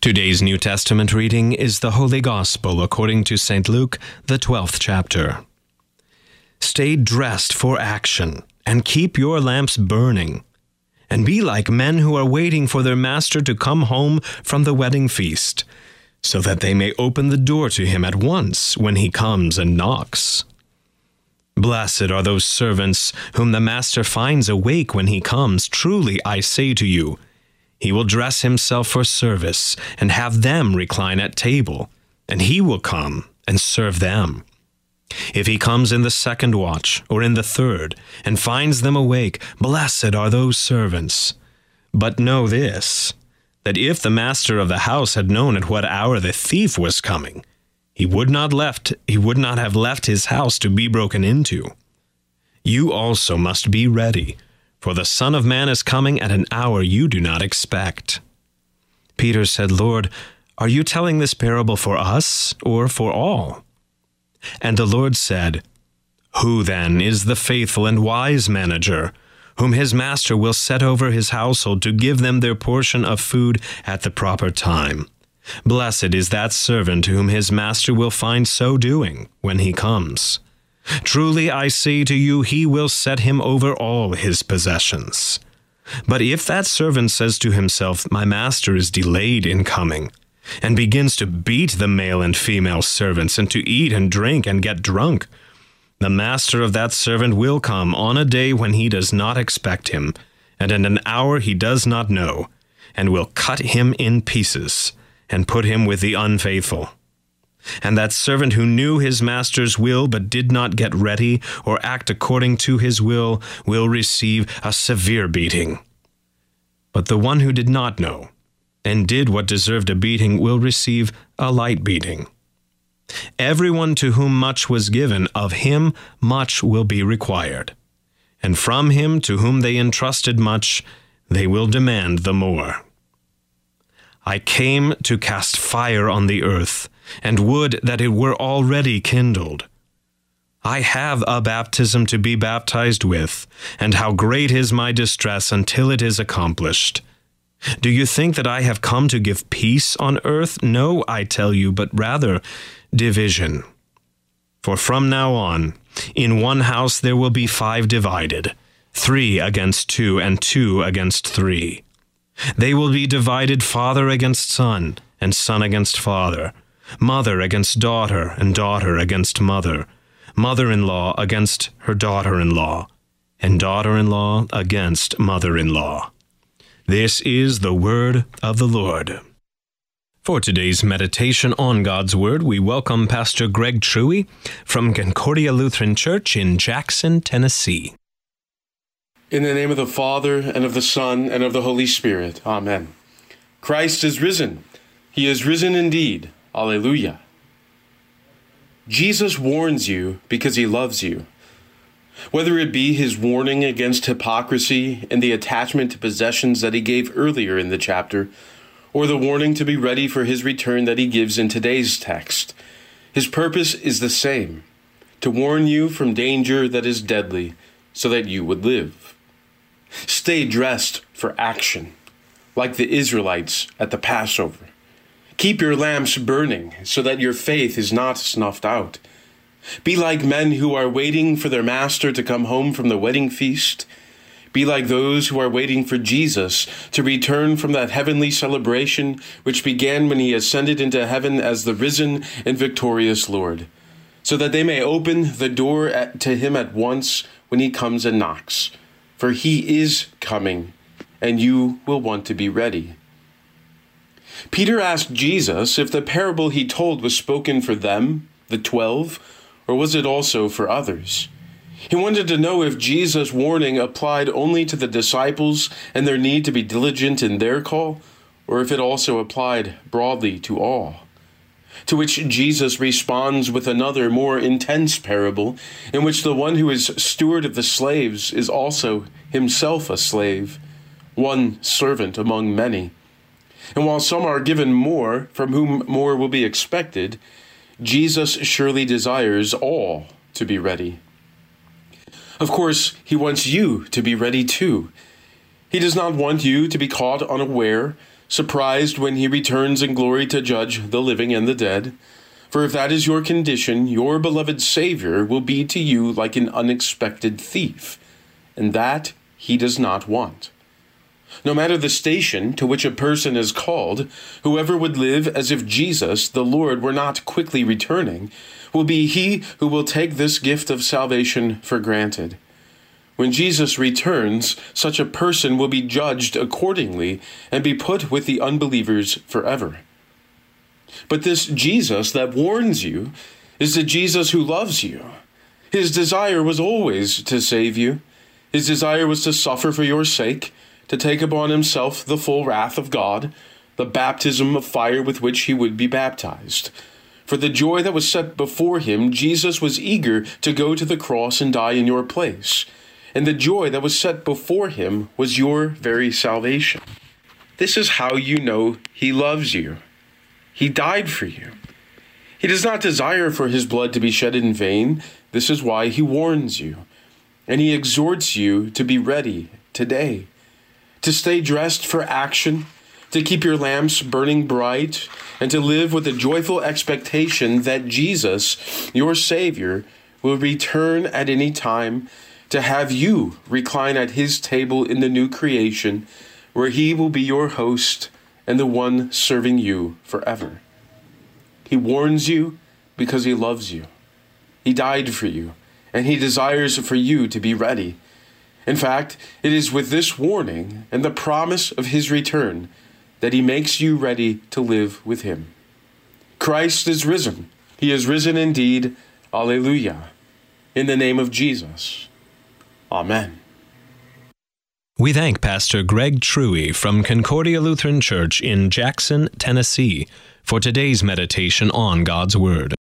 Today's New Testament reading is the Holy Gospel according to St. Luke, the 12th chapter. Stay dressed for action and keep your lamps burning. And be like men who are waiting for their master to come home from the wedding feast, so that they may open the door to him at once when he comes and knocks. Blessed are those servants whom the master finds awake when he comes. Truly, I say to you, he will dress himself for service and have them recline at table, and he will come and serve them. If he comes in the second watch or in the third and finds them awake, blessed are those servants. But know this that if the master of the house had known at what hour the thief was coming, he would not left he would not have left his house to be broken into. You also must be ready for the Son of Man is coming at an hour you do not expect. Peter said, Lord, are you telling this parable for us or for all? And the Lord said, Who then is the faithful and wise manager, whom his master will set over his household to give them their portion of food at the proper time? Blessed is that servant whom his master will find so doing when he comes. Truly I say to you, he will set him over all his possessions. But if that servant says to himself, My master is delayed in coming, and begins to beat the male and female servants, and to eat and drink and get drunk, the master of that servant will come on a day when he does not expect him, and in an hour he does not know, and will cut him in pieces, and put him with the unfaithful. And that servant who knew his master's will but did not get ready or act according to his will will receive a severe beating. But the one who did not know and did what deserved a beating will receive a light beating. Everyone to whom much was given, of him much will be required. And from him to whom they entrusted much, they will demand the more. I came to cast fire on the earth and would that it were already kindled. I have a baptism to be baptized with, and how great is my distress until it is accomplished. Do you think that I have come to give peace on earth? No, I tell you, but rather division. For from now on, in one house there will be five divided, three against two, and two against three. They will be divided father against son, and son against father mother against daughter, and daughter against mother, mother in law against her daughter in law, and daughter in law against mother in law. This is the word of the Lord. For today's meditation on God's Word, we welcome Pastor Greg Truey from Concordia Lutheran Church in Jackson, Tennessee. In the name of the Father, and of the Son, and of the Holy Spirit. Amen. Christ is risen. He is risen indeed. Alleluia. Jesus warns you because he loves you. Whether it be his warning against hypocrisy and the attachment to possessions that he gave earlier in the chapter, or the warning to be ready for his return that he gives in today's text, his purpose is the same to warn you from danger that is deadly, so that you would live. Stay dressed for action, like the Israelites at the Passover. Keep your lamps burning so that your faith is not snuffed out. Be like men who are waiting for their master to come home from the wedding feast. Be like those who are waiting for Jesus to return from that heavenly celebration which began when he ascended into heaven as the risen and victorious Lord, so that they may open the door at, to him at once when he comes and knocks. For he is coming, and you will want to be ready. Peter asked Jesus if the parable he told was spoken for them, the twelve, or was it also for others? He wanted to know if Jesus' warning applied only to the disciples and their need to be diligent in their call, or if it also applied broadly to all. To which Jesus responds with another more intense parable, in which the one who is steward of the slaves is also himself a slave, one servant among many. And while some are given more, from whom more will be expected, Jesus surely desires all to be ready. Of course, he wants you to be ready too. He does not want you to be caught unaware, surprised when he returns in glory to judge the living and the dead. For if that is your condition, your beloved Savior will be to you like an unexpected thief, and that he does not want. No matter the station to which a person is called, whoever would live as if Jesus, the Lord, were not quickly returning, will be he who will take this gift of salvation for granted. When Jesus returns, such a person will be judged accordingly and be put with the unbelievers forever. But this Jesus that warns you is the Jesus who loves you. His desire was always to save you. His desire was to suffer for your sake to take upon himself the full wrath of God, the baptism of fire with which he would be baptized. For the joy that was set before him, Jesus was eager to go to the cross and die in your place. And the joy that was set before him was your very salvation. This is how you know he loves you. He died for you. He does not desire for his blood to be shed in vain. This is why he warns you. And he exhorts you to be ready today to stay dressed for action, to keep your lamps burning bright, and to live with a joyful expectation that Jesus, your Savior, will return at any time to have you recline at his table in the new creation, where he will be your host and the one serving you forever. He warns you because he loves you. He died for you, and he desires for you to be ready in fact, it is with this warning and the promise of his return that he makes you ready to live with him. Christ is risen. He is risen indeed. Alleluia. In the name of Jesus. Amen. We thank Pastor Greg Truey from Concordia Lutheran Church in Jackson, Tennessee, for today's meditation on God's Word.